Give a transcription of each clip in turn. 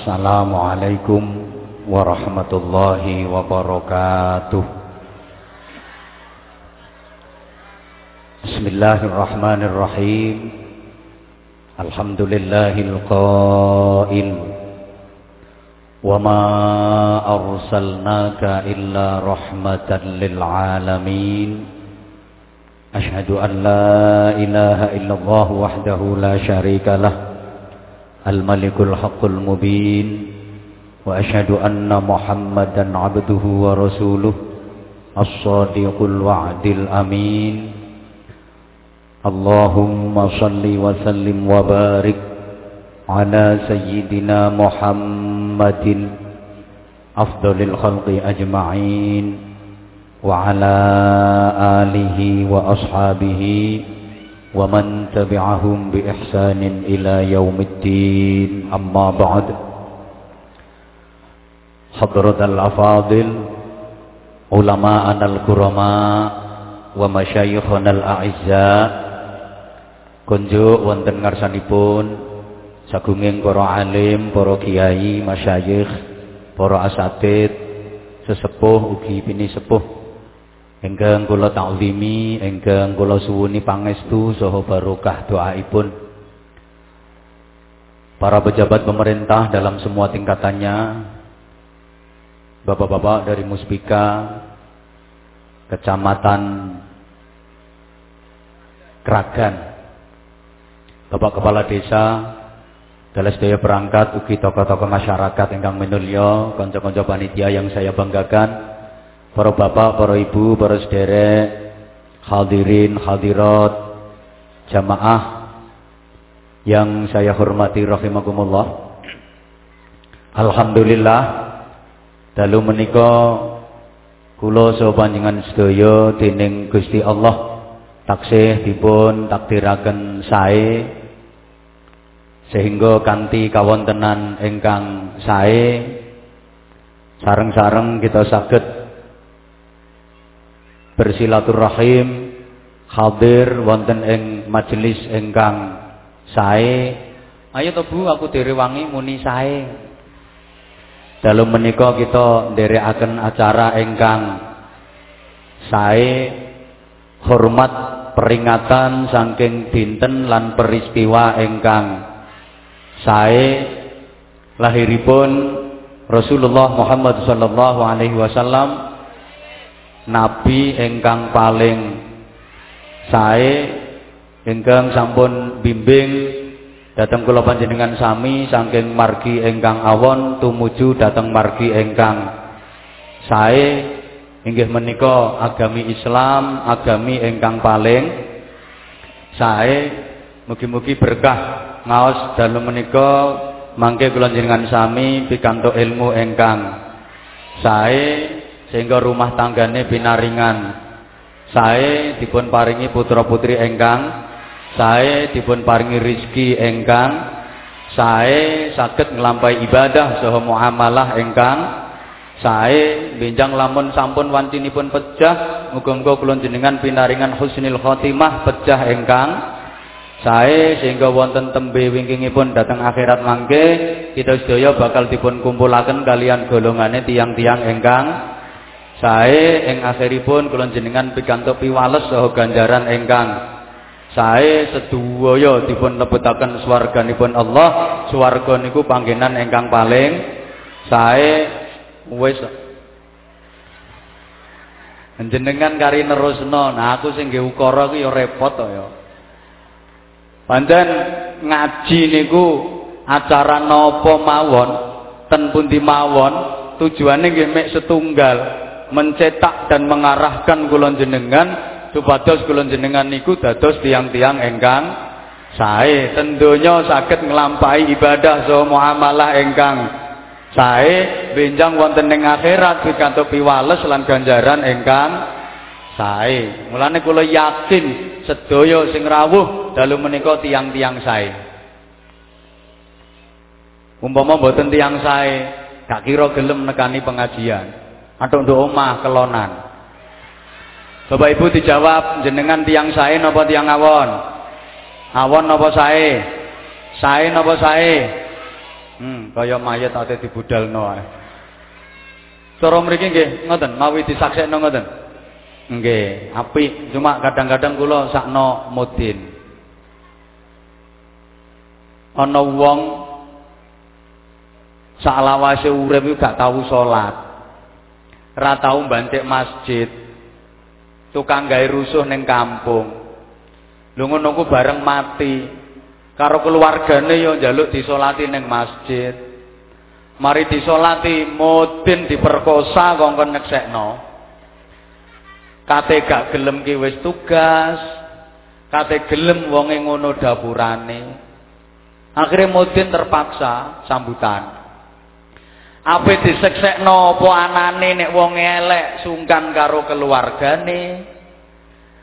Assalamualaikum warahmatullahi wabarakatuh. Bismillahirrahmanirrahim. Alhamdulillahil qail ma arsalnaka illa an la ilaha illallah wahdahu la syarika lah الملك الحق المبين وأشهد أن محمدا عبده ورسوله الصادق الوعد الأمين. اللهم صل وسلم وبارك على سيدنا محمد أفضل الخلق أجمعين وعلى آله وأصحابه ومن تبعهم بإحسان إلى يوم الدين أما بعد حضرة الأفاضل علماءنا الكرماء ومشايخنا الأعزاء kunjuk wonten ngarsanipun sagunging para alim, para kiai, masyayikh, para asatid, sesepuh ugi pini sepuh Engkang kula ta'zimi, engkang kula suwuni pangestu saha barokah doaipun. Para pejabat pemerintah dalam semua tingkatannya, Bapak-bapak dari Muspika, Kecamatan Kragan, Bapak Kepala Desa, dalam sedaya perangkat ugi tokoh-tokoh masyarakat ingkang minulya, kanca-kanca panitia yang saya banggakan, para bapak, para ibu, para sederek, hadirin, hadirat, jamaah yang saya hormati rahimakumullah. Alhamdulillah dalu menika kula saha panjenengan sedaya dening Gusti Allah taksih dipun takdiraken sae sehingga kanthi kawontenan ingkang sae sareng-sareng kita saged bersilaturahim hadir wonten ing majelis ingkang sae. Ayo to Bu aku direwangi muni sae. Dalu menika kita nderekaken acara ingkang sae hormat peringatan saking dinten lan peristiwa ingkang sae. Lahiripun Rasulullah Muhammad sallallahu alaihi wasallam nabi ingkang paling sae ingkang sampun bimbing dateng kula panjenengan sami saking margi ingkang awon tumuju dateng margi ingkang sae. Inggih menika agami Islam agami ingkang paling sae. Mugi-mugi berkah ngaos dalu menika mangke kula sami pikantuk ilmu ingkang sae sehingga rumah tanggane binaringan. Sae dipun paringi putra putri engkang sae dipun paringi rizki engkang sae saged nglampahi ibadah saha muamalah engkang sae benjang lamun sampun wancinipun pecah muga-muga jenengan binaringan husnul khotimah pecah engkang sae sehingga wonten tembe wingkingipun datang akhirat mangke kita sedaya bakal dipun kumpulaken kalian golongane tiang-tiang engkang Sae ing akhiripun kula jenengan pikantuk piwales saha ganjaran ingkang sae sedaya dipun lebetaken swarganipun Allah. Swarga niku panggenan ingkang paling sae wis jenengan kari nerusno. Nah aku sing nggih ukara ku ya repot to ya. Pancen ngaji niku acara napa mawon ten pundi mawon tujuane nggih mek setunggal mencetak dan mengarahkan kulon jenengan supados kulon jenengan niku dados tiang-tiang engkang sae. Tentunya sakit nglampahi ibadah so muamalah engkang sae. Benjang wonten ing akhirat pikantuk piwales lan ganjaran engkang sae. Mulane kula yakin sedaya sing rawuh dalu menika tiang-tiang sae. Umpama mboten tiang sae gak kira gelem nekani pengajian atau untuk omah kelonan Bapak Ibu dijawab jenengan tiang sae napa tiang awon awon napa sae sae napa sae Hmm, kaya mayat ate dibudalno ae. Cara mriki nggih ngoten, mawi disaksekno ngoten. Nggih, apik. Cuma kadang-kadang kula sakno mudin. Ana wong saklawase urip iku gak tau salat. Ora tau mbantik masjid. Tukang gawe rusuh ning kampung. Lho ngono ku bareng mati. Karo keluargane yo njaluk disolati ning masjid. Mari disolati mudin diperkosa kongkon nyeksekno. Kate gak gelem ki wis tugas. Kate gelem wonge ngono dapurane. Akhirnya mudin terpaksa sambutan. Apa diseksekno apa anane nek wong elek sungkan karo keluargane.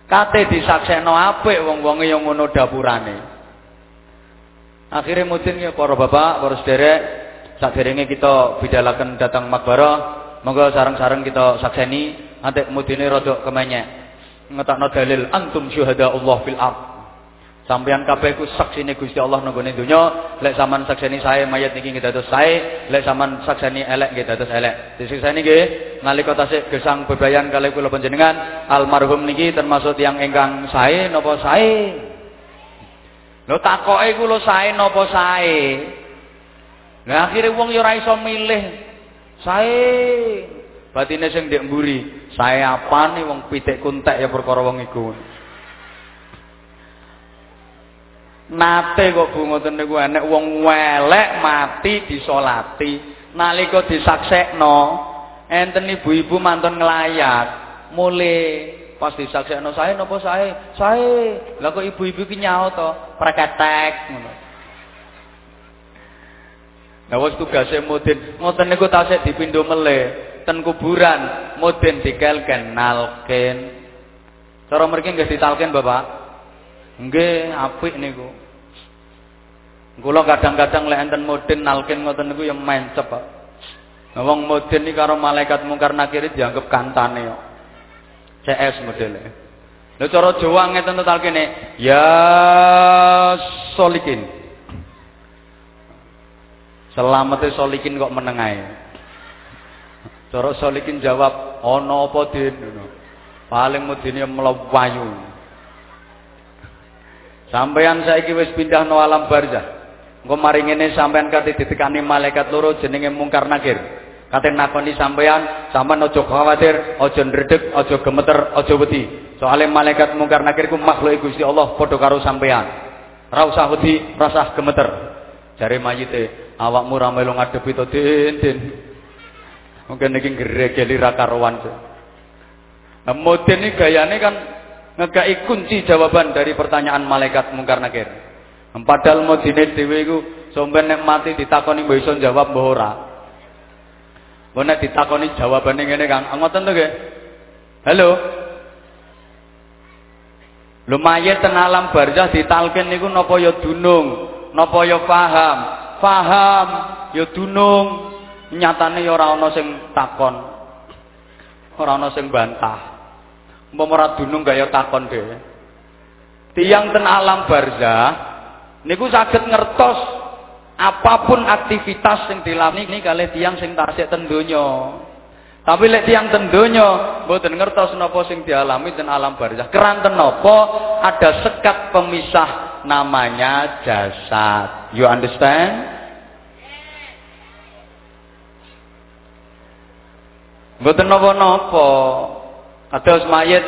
Kate disaksekno apik wong-wonge yang ngono dapurane. Akhirnya mudin ya para bapak, para sederek, saderenge kita bidalaken datang makbarah, monggo sareng-sareng kita sakseni antek mudine rada kemenyek. Ngetokno dalil antum syuhada Allah fil ard. Sampeyan kabeh ku saksine Gusti Allah nang gone donya, lek sampean sakseni sae mayat niki nggih dados sae, lek sampean sakseni elek nggih dados elek. Disiksani nggih nalika tasih gesang bebayan kalih kula panjenengan, almarhum niki termasuk yang ingkang sae napa sae? Lho takoke iku lho sae napa sae? Lah akhire wong ya ora iso milih. Sae. Batine sing ndek mburi, sae apane wong pitik kuntek ya perkara wong iku. Nate kok Bu ngoten niku enek wong welek mati disolati. Nalika disaksekno, enten ibu-ibu mantun nglayat, mulai Pas disaksekno sae napa sae? Sae. Lah kok ibu-ibu ki nyaut to, preketek ngono. Nah wis tugase mudin, ngoten niku tasik dipindho meleh ten kuburan, mudin dikelken nalken. Cara mriki nggih ditalken Bapak? Nggih, apik niku. Kula kadang-kadang lek enten mudin nalken ngoten niku ya mencep, Pak. Wong mudin iki karo malaikat mungkar nakir dianggap kantane kok. CS modelnya. Lha cara Jawa ngeten to talkene, ya solikin. Selamete solikin kok meneng ae. Cara solikin jawab, ana apa din. Paling mudine mlewayu. Sampeyan saiki wis pindah no alam barzah. Engko mari ngene sampeyan kate ditekani malaikat loro jenenge mungkar nakir. Kate nakoni sampean, sampean aja khawatir, aja ndredeg, aja gemeter, aja wedi. Soale malaikat mungkar nakir ku makhluk Gusti Allah padha karo sampean. Ora usah wedi, usah gemeter. Jare mayite, awakmu ra melu ngadepi to, Din. Mungkin iki gregeli ra karuan. Modern ini kan ngekai kunci jawaban dari pertanyaan malaikat mungkar nakir. Padahal modine dhewe iku sampeyan nek mati ditakoni mbok iso jawab mbok ora. Nek ditakoni jawabane ngene Kang, ngoten to nggih? Halo. Lho mayit ten alam barzah ditalkin niku napa ya dunung, napa ya paham? Paham, ya dunung. Nyatane ya ora ana sing takon. Ora ana sing bantah. Ora dunung gak ya takon dhewe. Tiang ten alam barzah niku saged ngertos apa pun aktivitas sing dilakoni kalih tiang sing tasik ten. Tapi lek tiang ten donya mboten ngertos napa sing dialami ten alam barzah. Keranten napa ada sekat pemisah namanya jasad. You understand? Mboten napa-napa. Kados mayit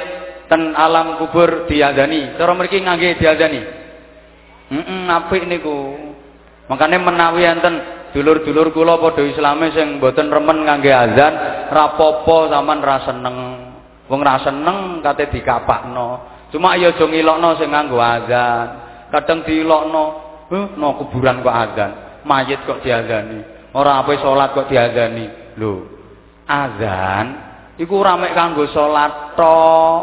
ten alam kubur diadani. Cara mriki ngangge diadani. Heeh, apik niku. Makanya menawi enten dulur-dulur kula padha islame sing mboten remen ngangge azan, rapopo sampean ra seneng. Wong ra seneng kate dikapakno. Cuma ya aja ngilokno sing nganggo azan. Kadang diilokno, "Huh, no kuburan kok azan. Mayit kok diazani. Ora apa salat kok diazani." Lho, azan iku ora mek kanggo salat tok.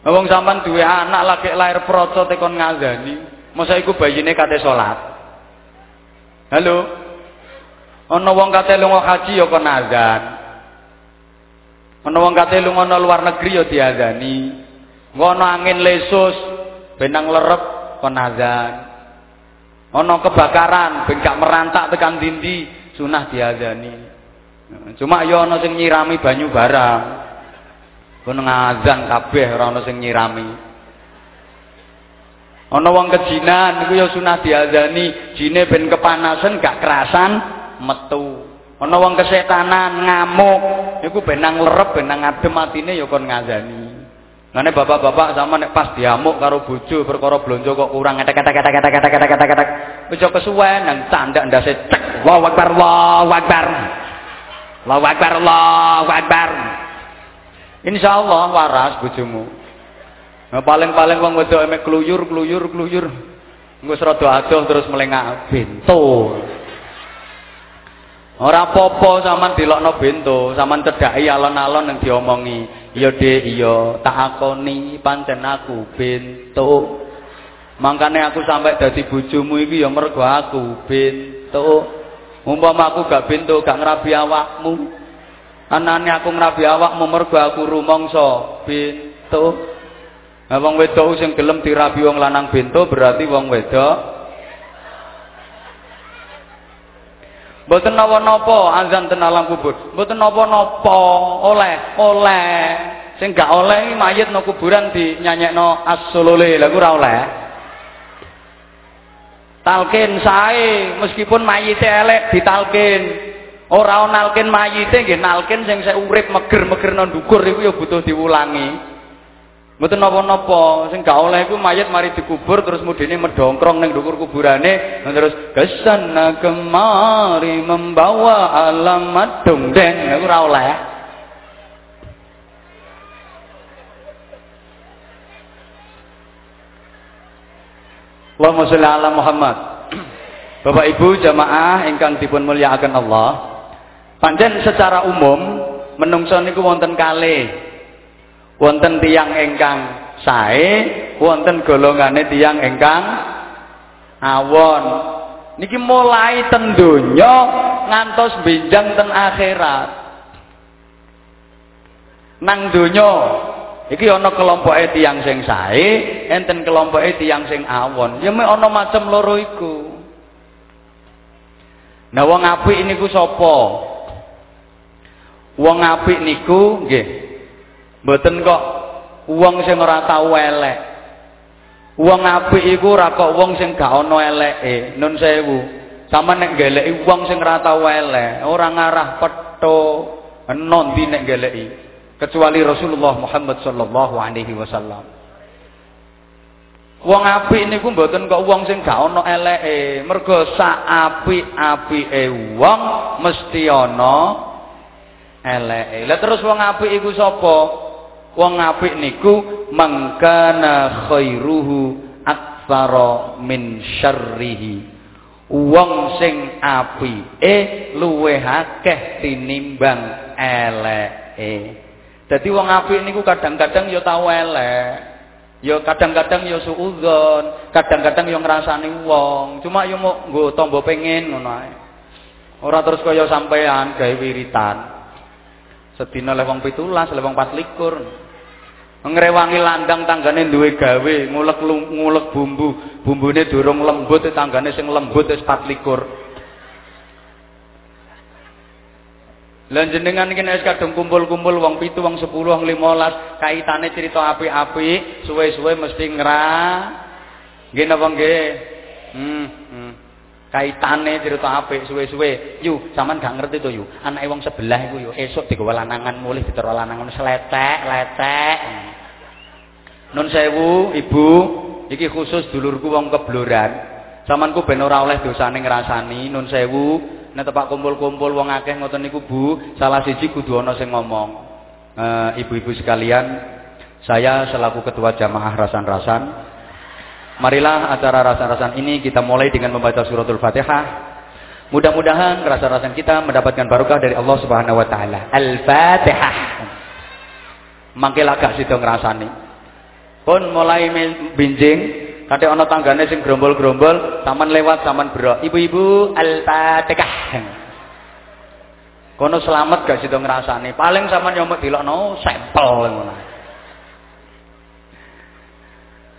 Wong sampean duwe anak lagi lahir proco tekon ngazani, masa iku bayine kate salat. Halo. Ana wong kate lunga haji ya kon azan. Ana wong kate lunga luar negeri ya diazani. Ngono angin lesus benang lerep kon azan. Ana kebakaran ben gak merantak tekan dindi, sunah diazani. Cuma ya ana sing nyirami banyu barang. Kon ngazan kabeh ora ana sing nyirami. Ana wong kejinan niku ya sunah diazani, jine ben kepanasan gak kerasan metu. Ana wong kesetanan ngamuk, niku ben nang lerep ben nang adem atine ya kon ngazani. Ngene bapak-bapak sama nek pas diamuk karo bojo perkara blonjo kok kurang etek-etek-etek-etek-etek-etek-etek. Aja kesuwen nang candak ndase cek. Allahu Akbar, Allahu Akbar. Allahu Akbar, Allahu Akbar. Insyaallah waras bojomu. Nah, paling-paling wong wedok emek kluyur, kluyur, kluyur. Engko rada adoh terus melengak bento. Ora apa-apa sampean delokno bento, sampean cedhaki alon-alon yang diomongi. Iya Dik, iya, tak akoni pancen aku bento. Mangkane aku sampai dadi bojomu iki ya mergo aku bento. Umpama aku gak bento, gak ngrabi awakmu. Anane aku ngrabi awakmu mergo aku rumangsa bento. Nah, wong wedok sing gelem dirabi wong lanang bento berarti wong wedok Mboten napa-napa azan ten alam kubur. Mboten napa-napa, oleh, oleh. Sing gak oleh mayit no kuburan dinyanyekno as-sulule. Lha ora oleh. Talkin sae meskipun mayite elek ditalkin. Ora nalkin mayite nggih nalkin sing sik urip meger-meger nang ndukur iku ya butuh diwulangi. Mboten napa-napa, sing gak oleh iku mayit mari dikubur terus mudine medongkrong ning dhuwur kuburane terus ke sana kemari membawa alamat dongdeng iku ora oleh. Allahumma sholli ala Muhammad. Bapak Ibu jamaah ingkang dipun mulyakaken Allah. Pancen secara umum menungso niku wonten kalih wonten tiang ingkang sae wonten golongane tiang ingkang awon niki mulai ten donya ngantos benjang ten akhirat nang donya iki ana kelompoke tiang sing sae enten kelompoke tiang sing awon ya mek ana macam loro iku nah wong apik niku sapa wong apik niku nggih Mboten kok wong sing ora tau elek. Wong apik iku ora kok wong sing gak ana eleke. Nun sewu. Sama nek geleki wong sing ora tau elek, ora ngarah petho enon di nek geleki. Kecuali Rasulullah Muhammad sallallahu alaihi wasallam. Wong apik niku mboten kok wong sing gak ana eleke. Mergo sak apik-apike wong mesti ana eleke. Lah terus wong apik iku sapa? Wong apik niku mangkana khairuhu aktsara min syarrihi. Wong sing apike luwih akeh tinimbang eleke. Dadi wong apik niku kadang-kadang ya tau elek. Ya kadang-kadang ya suudzon, kadang-kadang ya ngrasani wong. Cuma ya mau nggo tombo pengen ngono ae. Ora terus kaya sampean gawe wiritan. Sedina lewong pitulas, lewong patlikur. Ngrewangi landang tanggane duwe gawe, ngulek ngulek bumbu, bumbune durung lembut tanggane sing lembut wis patlikur. Lah jenengan iki nek kadung kumpul-kumpul wong pitu, wong 10, wong 15, kaitane cerita apik-apik, suwe-suwe mesti ngra. Nggih napa nggih? Hmm, hmm. kaitane cerita apik suwe-suwe yu sampean gak ngerti to yu anake wong sebelah iku yu esuk digawa lanangan mulih ditero lanangan sletek letek nun sewu ibu iki khusus dulurku wong kebloran sampeanku ben ora oleh dosane ngrasani nun sewu nek tepak kumpul-kumpul wong akeh ngoten niku Bu salah siji kudu ana sing ngomong ibu-ibu sekalian saya selaku ketua jamaah rasan-rasan Marilah acara rasa-rasan ini kita mulai dengan membaca suratul Fatihah. Mudah-mudahan rasa-rasan kita mendapatkan barokah dari Allah Subhanahu wa taala. Al-Fatihah. Mangke lagak sida ngrasani. Pun mulai binjing, kate ana tanggane sing grombol-grombol, taman lewat taman bro. Ibu-ibu Al-Fatihah. Kono selamat gak sida ngrasani. Paling sampean nyomot dilokno sampel ngono.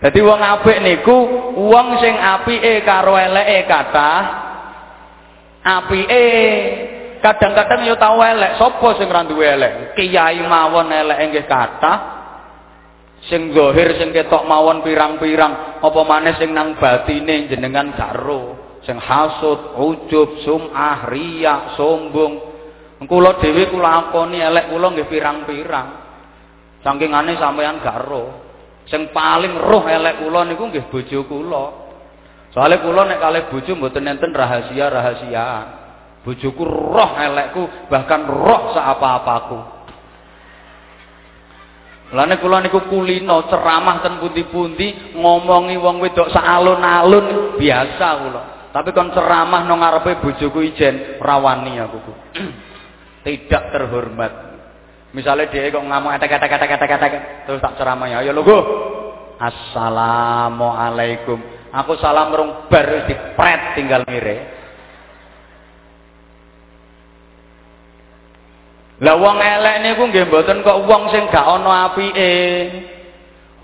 Dadi wong apik niku wong sing apike karo eleke kathah apike kadang-kadang yo tau elek sapa sing ra duwe elek kiai mawon elek nggih kathah sing zahir sing ketok mawon pirang-pirang. Apa maneh sing nang batine jenengan karo sing hasud ujub sum'ah riya sombong. Kula dhewe kula akoni elek kula nggih pirang-pirang. Sangkingane sampean karo sing paling roh elek kula niku nggih bojo kula. Soalnya kula nek kalih bojo mboten enten rahasia-rahasiaan. Bojoku roh elekku bahkan roh seapa-apaku Lane kula niku kulino ceramah ten pundi-pundi ngomongi wong wedok saalun-alun biasa kula. Tapi kon ceramah nang ngarepe bojoku ijen rawani aku. Tidak terhormat. Misalnya dia kok ngomong etek-etek-etek-etek terus tak ceramah ya. Ayo lho Assalamualaikum. Aku salam rung bar dipret tinggal mire. Lah wong elek niku nggih mboten kok wong sing gak ana apike.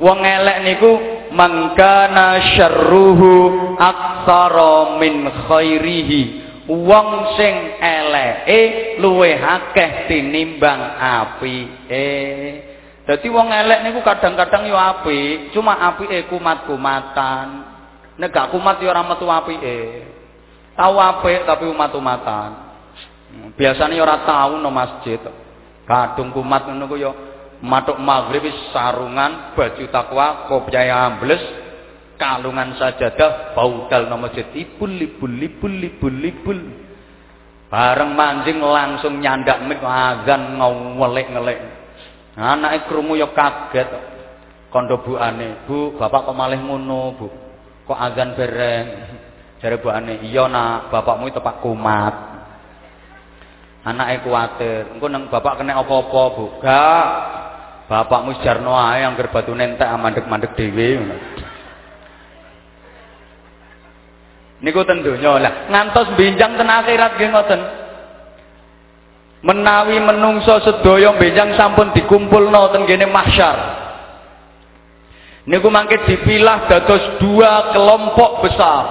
Wong elek niku mangkana syarruhu aktsara min khairihi. Wong sing eleke luwih akeh tinimbang apike. Dadi wong elek niku kadang-kadang yo apik, cuma apike kumat-kumatan. Nek gak kumat yo ora metu apike. Tahu apik tapi umat-umatan. Biasanya ora tahu no masjid. Kadung kumat ngono ku yo matuk maghrib sarungan, baju takwa, kopiah ambles, kalungan sajadah, baudal no masjid ibul ibul ibul ibul ibul. Bareng manjing langsung nyandak mik azan ngawelek-ngelek. Anake krungu yo kaget. Kondo buane, "Bu, bapak kok malih ngono, Bu? Kok azan bereng?" Jare buane, "Iya, Nak, bapakmu itu Pak kumat." Anake kuwatir, engko nang bapak kena apa-apa, Bu. Gak. Bapakmu jarno ae angger batune entek mandek-mandek dhewe ngono. Niku ten donya lah, ngantos benjang ten akhirat nggih ngoten. Menawi menungso sedaya benjang sampun dikumpulno ten kene mahsyar. Niku mangke dipilah dados dua kelompok besar.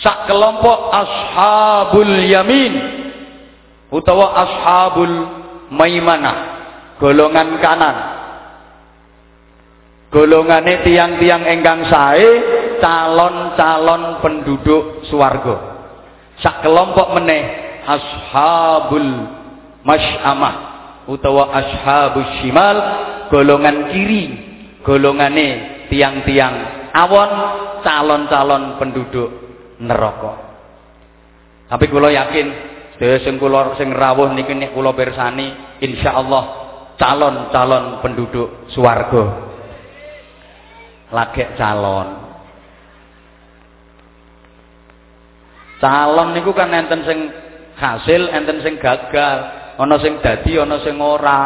Sak kelompok ashabul yamin utawa ashabul maimanah golongan kanan. Golongane tiang-tiang engkang sae calon-calon penduduk swarga. Sak kelompok meneh ashabul masyamah utawa ashabus shimal golongan kiri golongane tiang-tiang awon calon-calon penduduk neraka. Tapi kalau yakin Sedaya sing kula sing rawuh niki nek kula pirsani insyaallah calon-calon penduduk swarga. Lagek calon. Calon niku kan enten sing hasil, enten sing gagal, ana sing dadi, ana sing ora.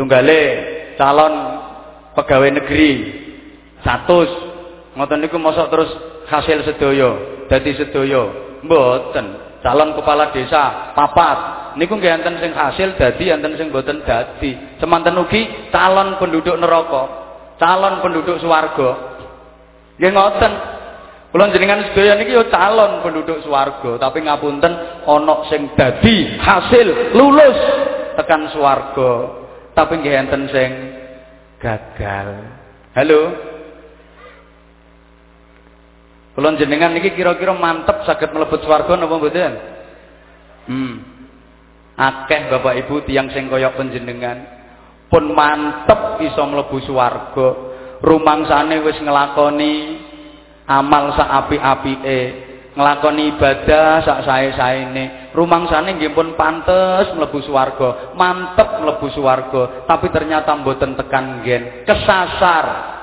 Tunggale calon pegawai negeri 100 ngoten niku mosok terus hasil sedaya, dadi sedaya. Mboten calon kepala desa papat. Niku nggih enten sing hasil dadi enten sing boten dadi. Semanten ugi calon penduduk neraka calon penduduk swarga. Nggih ngoten. Kula jenengan sedaya niki yo calon penduduk swarga tapi ngapunten ana sing dadi hasil lulus tekan swarga. Tapi nggih enten sing gagal. Halo Kula jenengan niki kira-kira mantep saged mlebet swarga napa mboten? Hmm. Akeh Bapak Ibu tiyang sing kaya panjenengan pun mantep iso mlebu swarga. Rumangsane wis nglakoni amal sak apik-apike, nglakoni ibadah sak sae-saene. Rumangsane nggih pun pantes mlebu swarga, mantep mlebu swarga, tapi ternyata mboten tekan gen, kesasar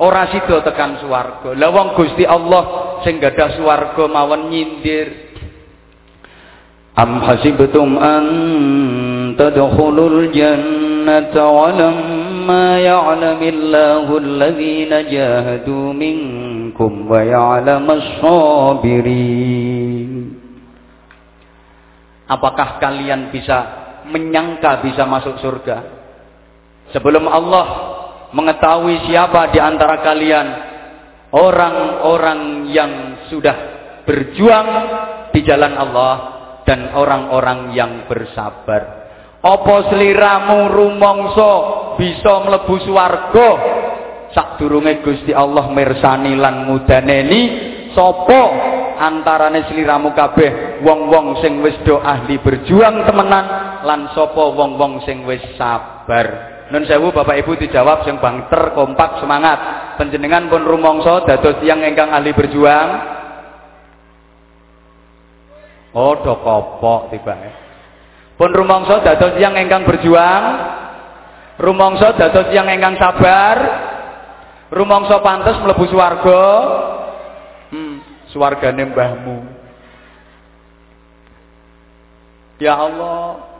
ora sida tekan swarga. Lah wong Gusti Allah sing gadah swarga mawon nyindir. Am hasibtum an tadkhulul jannata wa lamma ya'lamillahu alladhina jahadu minkum wa ya'lamas sabirin. Apakah kalian bisa menyangka bisa masuk surga? Sebelum Allah mengetahui siapa di antara kalian orang-orang yang sudah berjuang di jalan Allah dan orang-orang yang bersabar. Apa sliramu rumangsa bisa mlebu swarga sadurunge Gusti Allah mirsani lan mudaneni sapa antarane sliramu kabeh wong-wong sing wis do ahli berjuang temenan lan sapa wong-wong sing wis sabar. Nun sewu Bapak Ibu dijawab sing bangter kompak semangat. Panjenengan pun rumangsa dados tiyang ingkang ahli berjuang. Oh, do kopok tibake. Pun rumangsa dados tiyang ingkang berjuang. Rumangsa dados tiyang ingkang sabar. Rumangsa pantes mlebu swarga. Hmm, swargane mbahmu. Ya Allah,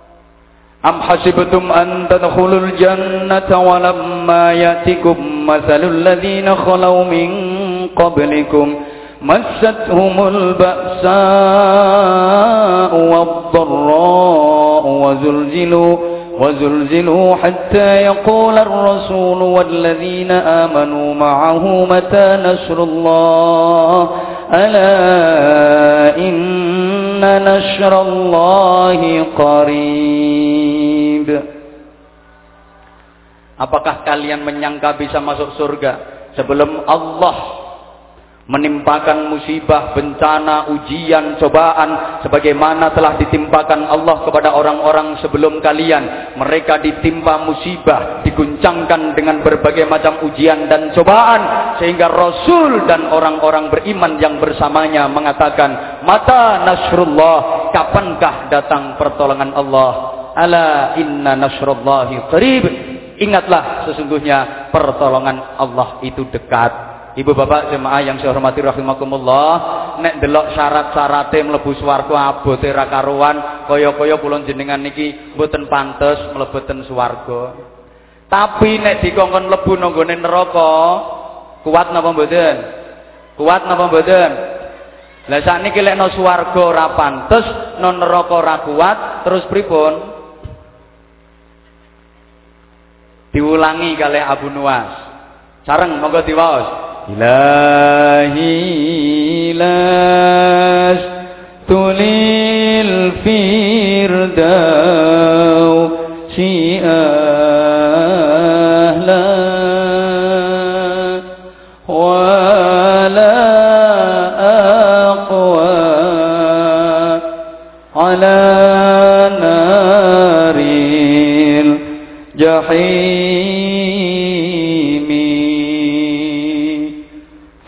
أم حسبتم أن تدخلوا الجنة ولما يأتكم مثل الذين خلوا من قبلكم مستهم البأساء والضراء وزلزلوا وزلزلوا حتى يقول الرسول والذين آمنوا معه متى نشر الله ألا إن نشر الله قريب Apakah kalian menyangka bisa masuk surga sebelum Allah menimpakan musibah, bencana, ujian, cobaan sebagaimana telah ditimpakan Allah kepada orang-orang sebelum kalian. Mereka ditimpa musibah, diguncangkan dengan berbagai macam ujian dan cobaan sehingga Rasul dan orang-orang beriman yang bersamanya mengatakan, "Mata nasrullah, kapankah datang pertolongan Allah?" Ala inna nasrullahi qarib. Ingatlah sesungguhnya pertolongan Allah itu dekat. Ibu bapak jemaah yang saya hormati rahimakumullah, nek delok syarat-syarate mlebu swarga abote ra karuan, kaya-kaya kula jenengan niki mboten pantes mlebeten swarga. Tapi nek dikongkon mlebu nanggone neraka, kuat napa mboten? Kuat napa mboten? Lah sakniki lek no swarga ora pantes, no neraka ora kuat, terus pripun? diulangi kali Abu Nuwas. Sareng monggo diwaos. Ilahi las tulil firdaus الجحيم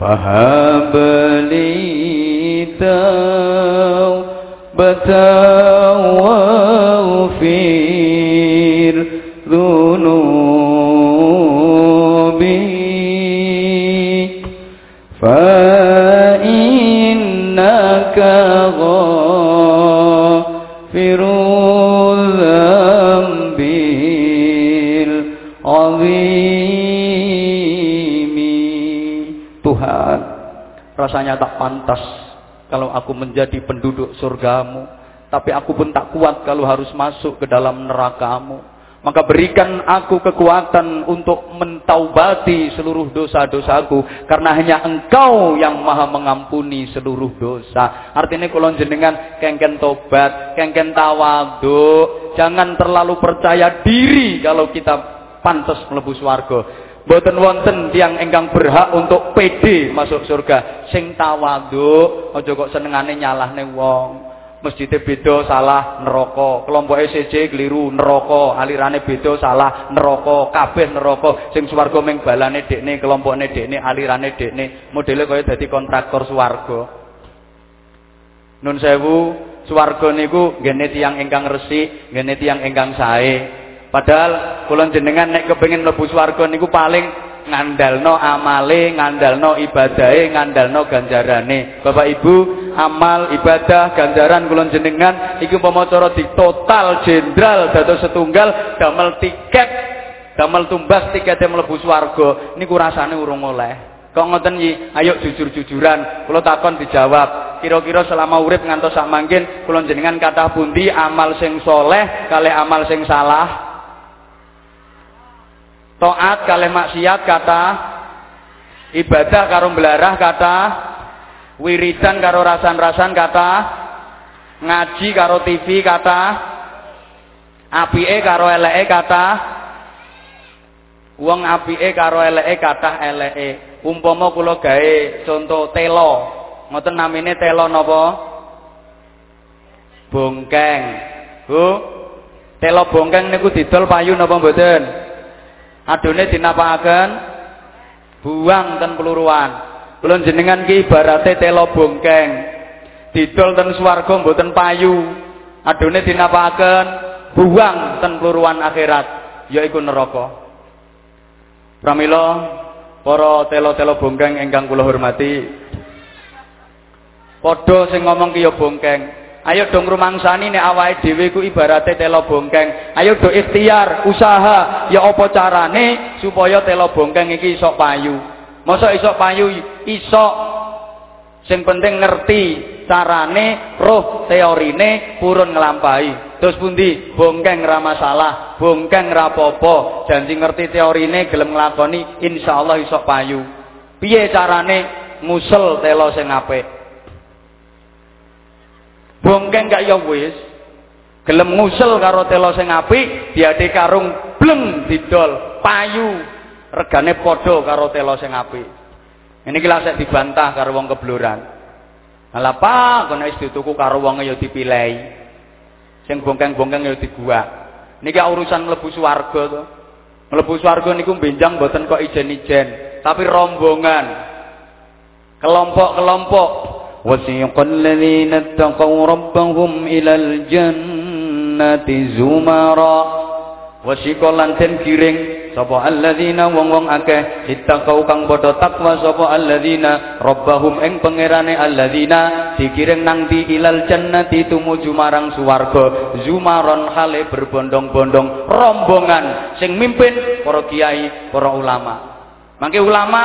فهب لي توبة واغفر ذنوبي. فإنك غافر rasanya tak pantas kalau aku menjadi penduduk surgamu. Tapi aku pun tak kuat kalau harus masuk ke dalam nerakamu. Maka berikan aku kekuatan untuk mentaubati seluruh dosa-dosaku karena hanya engkau yang maha mengampuni seluruh dosa. Artinya kalau jenengan kengken tobat kengken tawadu jangan terlalu percaya diri kalau kita pantas melebus warga Boten wonten tiang engkang berhak untuk PD masuk surga. Sing tawadhu, aja kok senengane nyalahne wong. Masjidnya beda salah neraka, kelompok ECJ keliru neraka, alirane beda salah neraka, kabeh neraka. Sing swarga ming balane dekne, kelompokne dekne, alirane dekne. Modele kaya dadi kontraktor swarga. Nun sewu, swarga niku ngene tiyang ingkang resik, ngene tiyang ingkang sae. Padahal kula jenengan nek kepengin mlebu swarga niku paling ngandalno amale, ngandalno ibadahe, ngandalno ganjarane. Bapak Ibu, amal, ibadah, ganjaran kula jenengan iki umpama cara di total jenderal dados setunggal damel tiket, damel tumbas tikete mlebu swarga niku rasane urung oleh. Kok ngoten iki? Ayo jujur-jujuran. Kula takon dijawab. Kira-kira selama urip ngantos sak mangkin kula jenengan kathah pundi amal sing soleh kali amal sing salah? Taat kalih maksiat kata. Ibadah karo belarah kata. Wiridan karo rasan-rasan kata. Ngaji karo TV kata. Apike karo eleke kata. Wong apike karo eleke kata eleke. Umpama kula gawe contoh telo. Ngoten namine telo napa? Bongkeng. Bu? Telo bongkeng niku didol payu napa mboten adone dinapakaken buang ten peluruan. Kula jenengan ki ibarate telo bongkeng. Didol ten swarga mboten payu. Adone dinapakaken buang ten peluruan akhirat yaiku neraka. Pramila para telo-telo bongkeng ingkang kula hormati padha sing ngomong ki ya bongkeng Ayo dong rumangsani nek awake dhewe ku ibarate telo bongkeng. Ayo do ikhtiar, usaha, ya apa carane supaya telo bongkeng iki iso payu. Masa iso payu iso sing penting ngerti carane, roh teorine purun nglampahi. Terus pundi? Bongkeng ra masalah, bongkeng ra apa Janji ngerti teorine gelem nglakoni insyaallah iso payu. Piye carane musel telo sing apik? Bongkeng gak ya wis. Gelem ngusel karo telo sing apik diade karung bleng didol payu. Regane padha karo telo sing apik. Ini kira saya dibantah karo wong kebluran malah pak kena wis dituku karo wong ya dipilih sing bongkeng-bongkeng ya dibuat niki urusan mlebu swarga to. Mlebu swarga niku benjang mboten kok ijen-ijen tapi rombongan. Kelompok-kelompok وسيق الذين اتقوا ربهم إلى الجنة زمرا وسيق lanten kiring sapa alladzina wong-wong akeh ittaqau kang padha takwa sapa alladzina rabbahum ing pangerane alladzina dikiring nang di ilal jannati tumuju marang swarga zumaron hale berbondong-bondong rombongan sing mimpin para kiai para ulama mangke ulama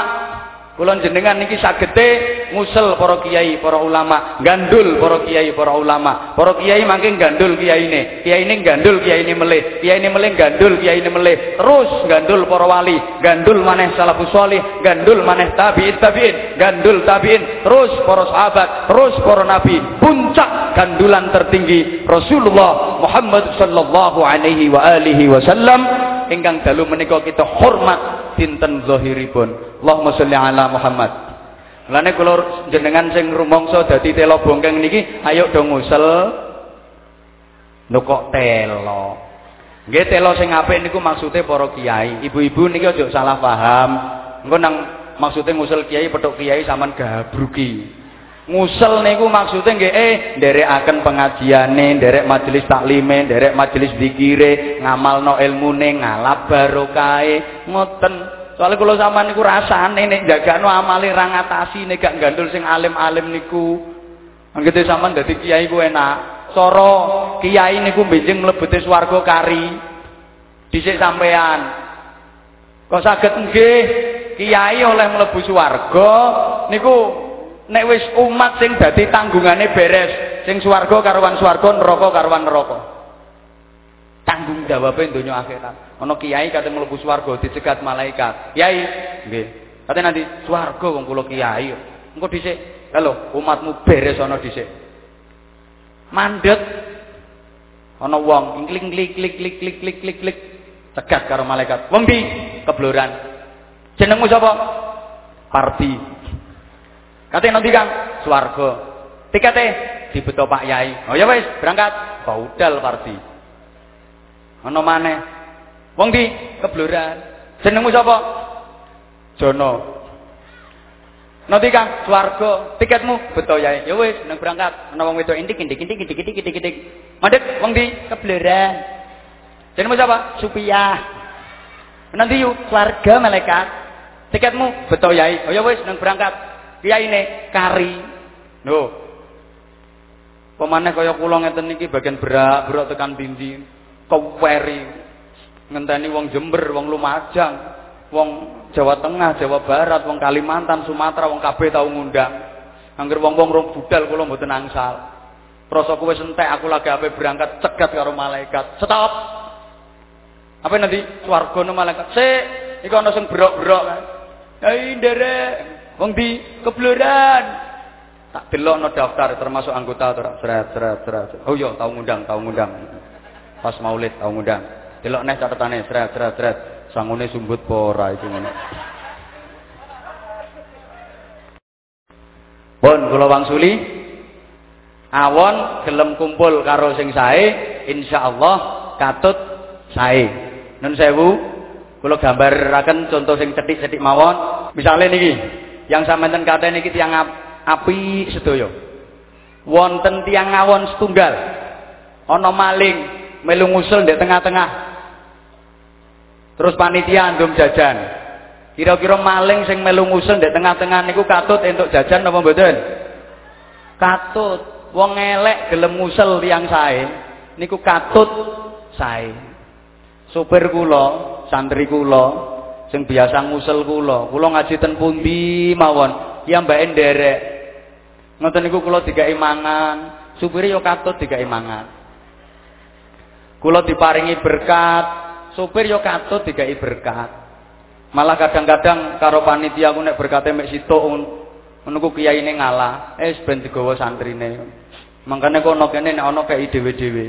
Kula jenengan niki sagete ngusel para kiai, para ulama, gandul para kiai, para ulama. Para kiai mangke gandul kiyaine, kiyaine gandul kiyaine melih, kiyaine melih gandul kiyaine melih. Terus gandul para wali, gandul maneh salafus salih, gandul maneh tabi'in tabi'in, gandul tabi'in, terus para sahabat, terus para nabi. Puncak gandulan tertinggi Rasulullah Muhammad sallallahu alaihi wa alihi wasallam ingkang dalu menika kita hormat dinten zahiripun. Allahumma sholli ala Muhammad. Lane kula jenengan sing rumangsa dadi telo bongkeng niki ayo do ngusel. Lho kok telo. Nggih telo sing apik niku maksude para kiai. Ibu-ibu niki aja salah paham. Engko nang maksude ngusel kiai petuk kiai sampean gabruki. Ngusel niku maksudnya nggih eh nderekaken pengajiane, nderek majelis taklime, nderek majelis zikire, ngamalno ilmune, ngalap barokahe, ngoten. Soale kula sampean niku rasane nek jagano amale ra ngatasi nek gak gandul sing alim-alim niku. Anggete sampean dadi kiai ku enak. Cara kiai niku benjing mlebete swarga kari. Dhisik sampean. Kok saged nggih kiai oleh mlebu swarga niku nek wis umat sing dadi tanggungane beres sing swarga karuan swarga neraka karuan neraka Tanggung jawabnya itu nyawa akhirat. Ana kiai kata mlebu swarga dicegat malaikat. Kiai, nggih. Nanti suarga wong kula kiai. Engko dhisik. Lho, umatmu beres ana dhisik. Mandek ana wong ingkling klik klik klik klik klik klik klik cegat karo malaikat. Wong ndi? Kebloran. Jenengmu sapa? Parti. Kate nanti Kang, swarga. Tikete dibeto Pak Yai. Oh ya wis, berangkat. Baudal Parti. Ana maneh. Wong di kebluran. Jenengmu sapa? Jono. Nanti Kang, swarga. Tiketmu beto Yai. Ya wis, nang berangkat. Ana wong wedok intik intik intik intik intik intik intik. Mandek wong di kebluran. Jenengmu siapa? Supiah. Nanti yuk keluarga malaikat. Tiketmu beto Yai. Oh ya wis, nang berangkat ini kari. Lho. Pemane kaya kula ngeten niki bagian berak, berak tekan dindi, keweri. Ngenteni wong Jember, wong Lumajang, wong Jawa Tengah, Jawa Barat, wong Kalimantan, Sumatera, wong kabeh tau ngundang. Angger wong-wong rong budal kula mboten angsal. Rasa kowe entek aku lagi ape berangkat cegat karo malaikat. Stop. Apa nanti swarga malaikat? Sik, iku ana sing brok-brok kan. Hei nderek, wong di kebloran. Tak delokno daftar termasuk anggota ora. Seret seret seret. Oh iya, tau ngundang, tau ngundang. Pas Maulid tau ngundang. Delok neh catetane seret seret seret. Sangune sumbut apa ora iku ngono. Pun kula wangsuli awon gelem kumpul karo sing sae insyaallah katut sae. Nun sewu kula gambaraken contoh sing cetik-cetik mawon. Misale niki yang sampeyan kate niki tiyang api sedaya. Wonten tiang awon setunggal. Ana maling melu ngusul ndek tengah-tengah. Terus panitia andum jajan. Kira-kira maling sing melu ngusul ndek tengah-tengah niku katut entuk jajan apa mboten? Katut. Wong elek gelem ngusul tiang sae niku katut sae. Sopir kula, santri kula sing biasa ngusul kula, kula ngaji ten pundi mawon, ya mbake nderek. Ngoten niku kula digawe mangan, supire ya katut digawe mangan. Kula diparingi berkat, supir ya katut digawe berkat. Malah kadang-kadang karo panitia aku nek berkate mek situk ngono ku kiyaine ngalah, eh ben digawa santrine. Mangkane kono kene nek ana kei dhewe-dhewe.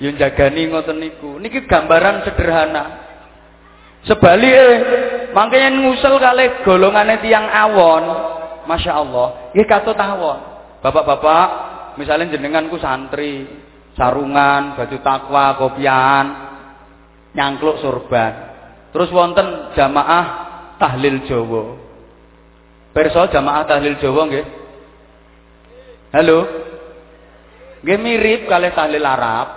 Yo jagani ngoten niku. Niki gambaran sederhana. Sebalike mangkene ngusel kalih golongane tiang awon, Masya Allah, nggih katut awon. Bapak-bapak, misalnya jenenganku santri, sarungan, baju takwa, kopian, nyangkluk sorban. Terus wonten jamaah tahlil Jawa. Perso jamaah tahlil Jawa nggih? Halo? Nggih mirip kalih tahlil Arab.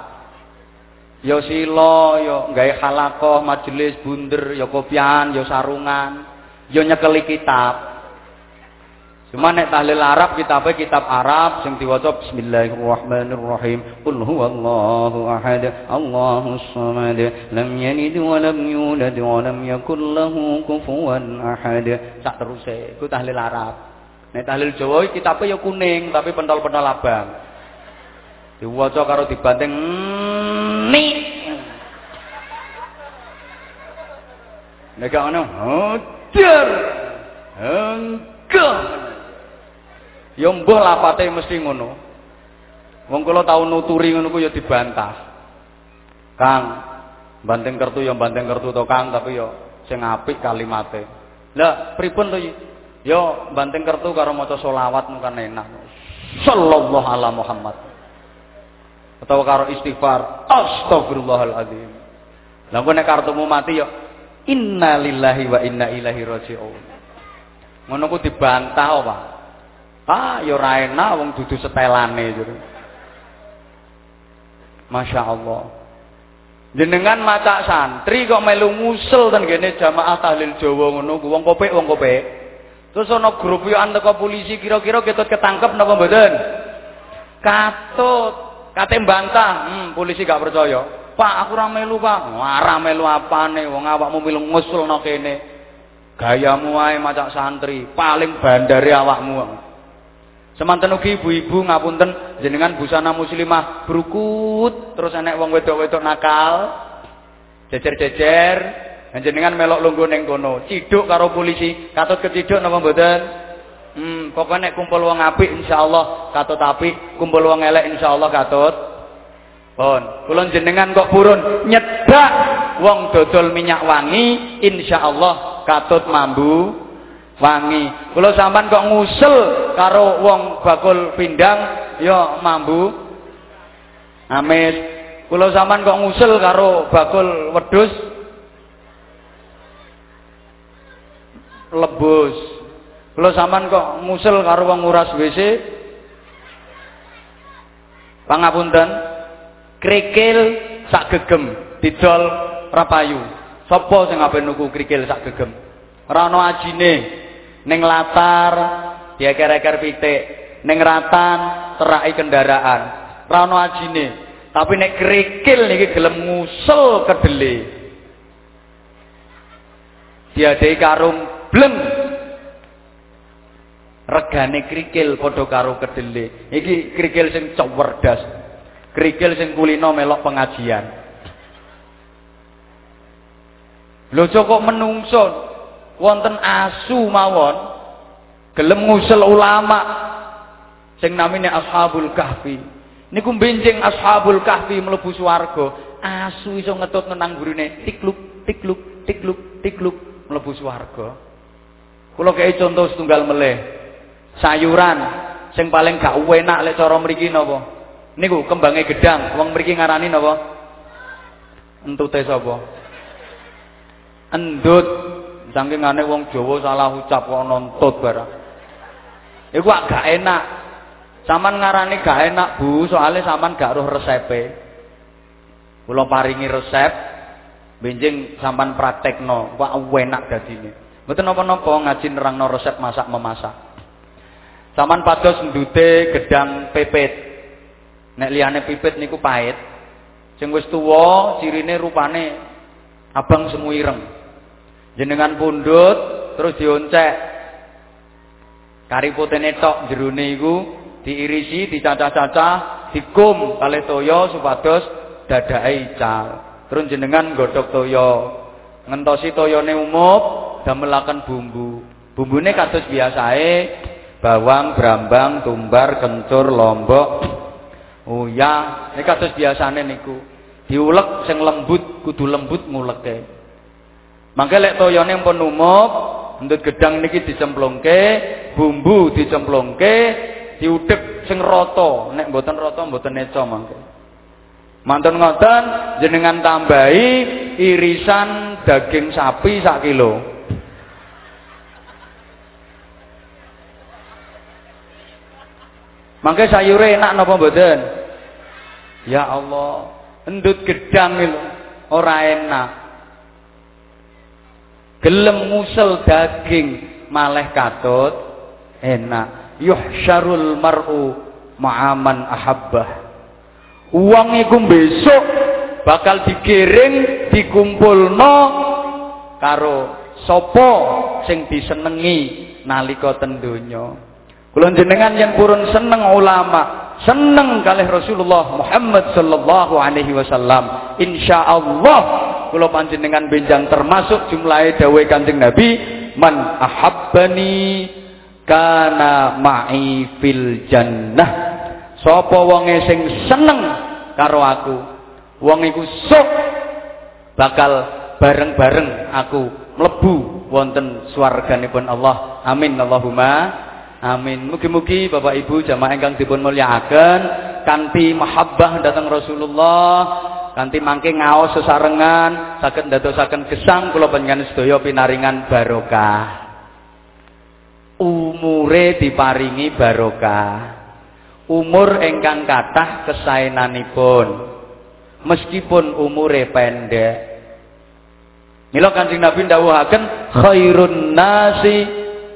Ya sila, ya halakoh, majelis bunder, ya kopian, ya sarungan, ya nyekeli kitab. Cuma nek tahlil Arab kitabe kitab Arab sing diwaca Bismillahirrahmanirrahim. Qul huwallahu ahad, Allahus samad, lam yalid wa lam yulad wa lam yakul lahu kufuwan ahad. Sak teruse iku tahlil Arab. Nek tahlil Jawa kitabe ya kuning tapi pentol-pentol abang. Diwaca karo dibanting ni. Nek ana hajar. Engkau Ya mbah lapate mesti ngono. Wong kula tau nuturi ngono ku ya dibantah. Kang, banting kertu ya banting kertu to Kang, tapi ya sing apik kalimate. Lah, pripun to? Ya banting kertu karo maca selawat kan enak. Sallallahu ala Muhammad. Atau karo istighfar, astagfirullahaladzim. Lah nek kartumu mati ya inna lillahi wa inna ilaihi raji'un. Ngono ku dibantah apa? Ah, ya ora enak wong dudu setelane jare. Masya Allah. Jenengan maca santri kok melu ngusul ten gene jamaah tahlil Jawa ngono ku wong kopek wong kopek. Terus ana grup yo anteko polisi kira-kira ketut ketangkep napa mboten? Katut, kate bantah. Hmm, polisi gak percaya. Pak, aku ora melu, Pak. Ora melu apane wong awakmu melu ngusulno kene. Gayamu ae maca santri, paling bandare awakmu. Semanten ugi ibu-ibu ngapunten jenengan busana muslimah brukut terus enek wong wedok-wedok nakal jejer-jejer jenengan melok lungguh ning kono. Ciduk karo polisi katut keciduk napa mboten? Hmm pokoknya nek kumpul wong apik insyaallah katut apik. Kumpul wong elek insyaallah katut. Pun. Kula jenengan kok purun nyedak wong dodol minyak wangi insyaallah katut mambu wangi. Kula sampean kok ngusul karo wong bakul pindang ya mambu amis. Kula sampean kok ngusul karo bakul wedhus lebus. Kula sampean kok ngusul karo wong nguras WC pangapunten krikil sak gegem didol rapayu. Sapa sing ape nuku krikil sak gegem? Ora ana ajine. Ning latar dieker-eker pitik, ning ratan teraki kendaraan. Ra ono ajine. Tapi nek kerikil niki gelem ngusul kedele. Diadai karung bleng. Regane krikil padha karo kedele. Iki krikil sing cewerdas. Krikil sing kulino melok pengajian. Lho kok menungso wonten asu mawon gelem ngusel ulama sing namine Ashabul Kahfi. Niku benjing Ashabul Kahfi mlebu swarga, asu iso ngetut nang gurine tikluk tikluk tikluk tikluk mlebu swarga. Kula kei contoh setunggal meleh. Sayuran sing paling gak enak lek cara mriki napa? Niku kembange gedang, wong mriki ngarani napa? Entute sapa? endut saking aneh wong Jawa salah ucap kok nontut barang. Iku gak enak. Saman ngarani gak enak Bu soalnya saman gak roh resepe. Kula paringi resep benjing sampan praktekno wak enak dadine mboten napa-napa ngaji nerangno resep masak memasak. Saman pados ndute gedang pipit. Nek liyane pipit niku pahit. Sing wis tuwa cirine rupane abang semu ireng jenengan pundut terus dioncek. Kari putene tok jerone iku diirisi dicacah-cacah dikum kalih toya supados dadake ical. Terus jenengan godhog toya. Ngentosi toyone umup damelaken bumbu. Bumbune kados biasae bawang brambang tumbar kencur lombok uyah. Ini kados biasane niku. Diulek sing lembut kudu lembut nguleke Mangke lek toyone pun umum, ndut gedang niki dicemplungke, bumbu dicemplungke, diudek sing rata. Nek mboten rata mboten neco mangke. Mantun ngoten jenengan tambahi irisan daging sapi sak kilo. Mangke sayure enak napa mboten? Ya Allah, endut gedang itu ora enak gelem ngusel daging maleh katut enak. Yuhsyarul mar'u ma'aman ahabbah. Uang iku besok bakal digiring dikumpulno karo sopo sing disenengi nalika ten donya. Kula jenengan yang purun seneng ulama seneng kalih Rasulullah Muhammad sallallahu alaihi wasallam insyaallah. Kula panjenengan benjang termasuk jumlahe dawuh Kanjeng Nabi man ahabbani kana ma'i fil jannah. Sapa wonge sing seneng karo aku? Wong iku sok bakal bareng-bareng aku mlebu wonten swarganipun Allah. Amin. Allahumma amin. Mugi-mugi Bapak Ibu jamaah ingkang dipun mulyakaken. Kanthi mahabbah datang Rasulullah kanthi mangke ngaos sesarengan saged ndadosaken gesang kula panjenengan sedaya pinaringan barokah. Umure diparingi barokah. Umur ingkang kathah kesaenanipun. Meskipun umure pendek. Mila Kanjeng Nabi dawuhaken khairun nasi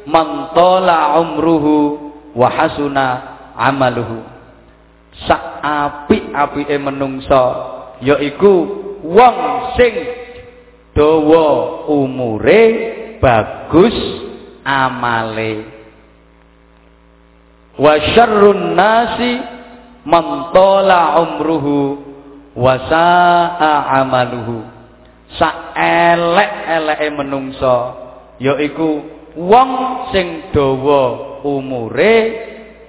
man umruhu wa hasuna amaluhu. Sak apik-apike menungsa yaiku wong sing dawa umure bagus amale. Wa syarrun nasi man umruhu wa saa amaluhu. Sak elek-eleke menungsa yaiku wong sing dawa umure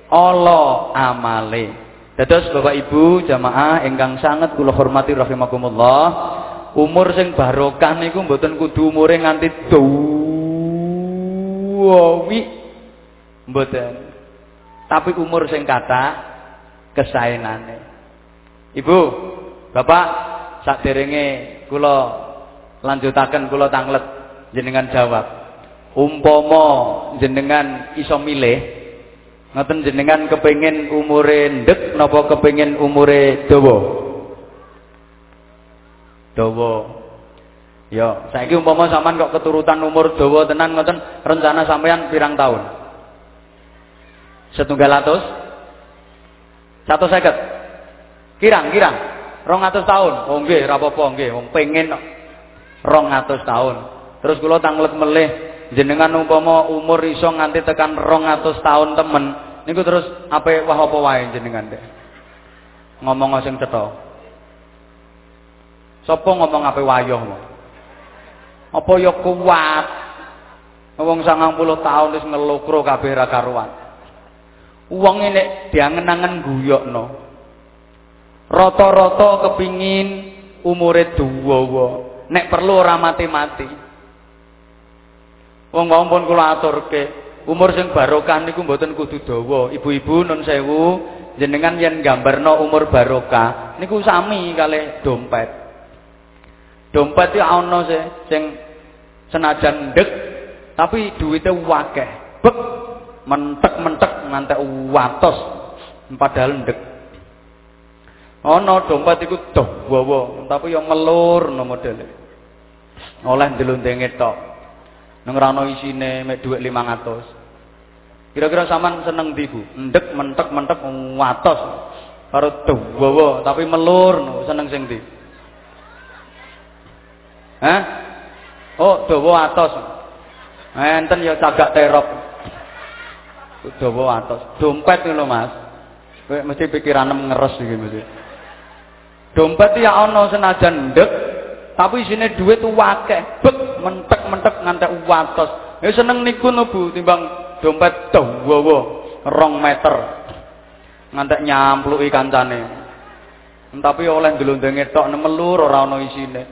ala amale Dados Bapak Ibu jamaah ingkang sangat kula hormati rahimakumullah. Umur sing barokah niku mboten kudu umure nganti duwi. Mboten. Tapi umur sing kata kesaenane. Ibu, Bapak saderenge kula lanjutaken kula tanglet jenengan jawab. Umpama jenengan iso milih Ngoten jenengan kepengin umure ndek napa kepengin umure dawa? Dawa. Ya, saiki umpama sampean kok keturutan umur dawa tenan ngoten, rencana sampean pirang tahun? Setunggal atus? Satu seket? Kirang-kirang? Rong atus tahun? Oh nggih, rapopo nggih, wong pengen rong atus tahun. Terus kula tanglet melih jenengan umpama umur iso nganti tekan 200 tahun temen niku terus apa wah apa wae jenengan deh ngomong sing cetha sapa ngomong apa wayoh Apa ya kuat? Wong 90 tahun wis ngelokro kabeh ra karuan. Wong nek diangen-angen guyokno. Rata-rata kepingin umure dawa. Nek perlu ora mati-mati. Wong pun kula aturke, umur sing barokah niku mboten kudu dawa. Ibu-ibu nun sewu, jenengan yen gambarno umur barokah niku sami kalih dompet. Dompet iki ana sing senajan ndek tapi duitnya wakeh. Bek mentek-mentek ngantek watos padahal ndek. Ana dompet iku dawa, tapi yang melur no modele. Oleh ndelondenge tok. Nang ra ono isine mek dhuwit 500. Kira-kira sampean seneng ndi, Bu? Ndek mentek-mentek watos karo dawa tapi melur seneng sing ndi? Hah? Oh, dawa atos. Enten ya cagak terop. Dawa atos. Dompet lho, Mas. Kowe mesti pikiranmu ngeres iki mesti. Dompet ya ana senajan ndek, tapi isine dhuwit akeh. Bek mentek-mentek ngantek atos. Ya seneng niku no Bu timbang dompet dawa 2 meter. Ngantek nyampluki kancane. Tapi oleh ndelondenge tok nemelur ora ana isine.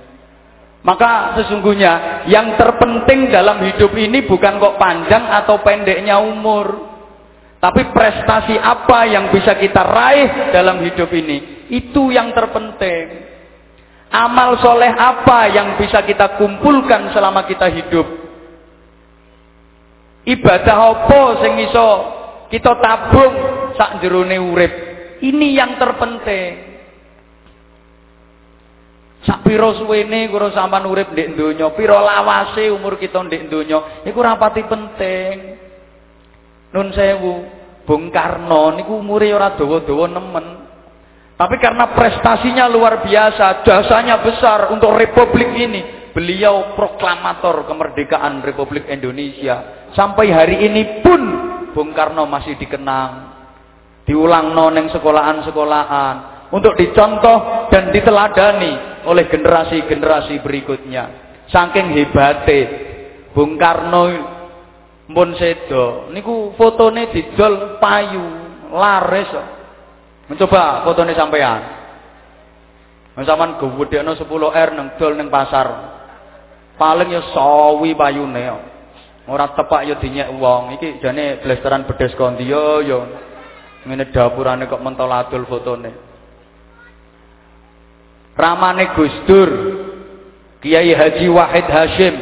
Maka sesungguhnya yang terpenting dalam hidup ini bukan kok panjang atau pendeknya umur. Tapi prestasi apa yang bisa kita raih dalam hidup ini. Itu yang terpenting. Amal soleh apa yang bisa kita kumpulkan selama kita hidup. Ibadah apa sing iso kita tabung sak jerone urip. Ini yang terpenting. Sak pira suwene karo sampean urip ndek donya, pira lawase umur kita ndek donya, iku ora pati penting. Nun sewu, Bung Karno niku umure ora dawa-dawa nemen. Tapi karena prestasinya luar biasa, jasanya besar untuk republik ini, beliau proklamator kemerdekaan Republik Indonesia. Sampai hari ini pun Bung Karno masih dikenang. Diulang noneng sekolahan-sekolahan untuk dicontoh dan diteladani oleh generasi-generasi berikutnya. Saking hebate Bung Karno pun sedo niku fotone didol payu laris mencoba fotone sampean sampean gedhekno 10 R nang dol ning pasar paling ya sawi payune. Ora tepak ya dinyek wong. Iki jane blesteran bedes kondi yo yo. Ngene dapurane kok mentol adol fotone. Ramane Gus Dur Kiai Haji Wahid Hashim.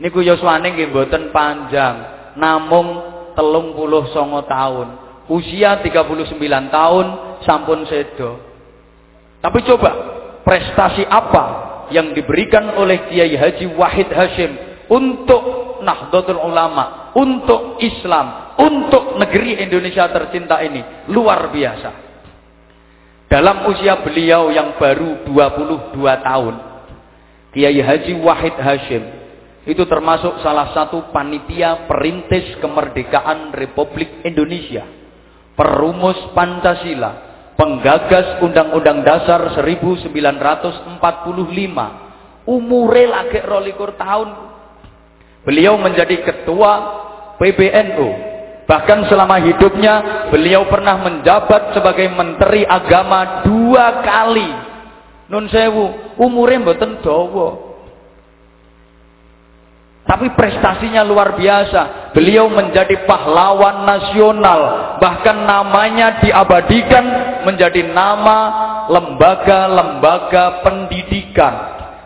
Niku yuswane nggih mboten panjang. Namung telung puluh songo tahun. Usia 39 tahun sampun sedo. Tapi coba prestasi apa yang diberikan oleh Kiai Haji Wahid Hashim untuk Nahdlatul Ulama, untuk Islam, untuk negeri Indonesia tercinta ini luar biasa. Dalam usia beliau yang baru 22 tahun, Kiai Haji Wahid Hashim itu termasuk salah satu panitia perintis kemerdekaan Republik Indonesia, perumus Pancasila, penggagas Undang-Undang Dasar 1945, umure lagi rolikur tahun. Beliau menjadi ketua PBNU Bahkan selama hidupnya beliau pernah menjabat sebagai menteri agama dua kali. Nun sewu, umurnya mboten dawa. Tapi prestasinya luar biasa. Beliau menjadi pahlawan nasional. Bahkan namanya diabadikan menjadi nama lembaga-lembaga pendidikan.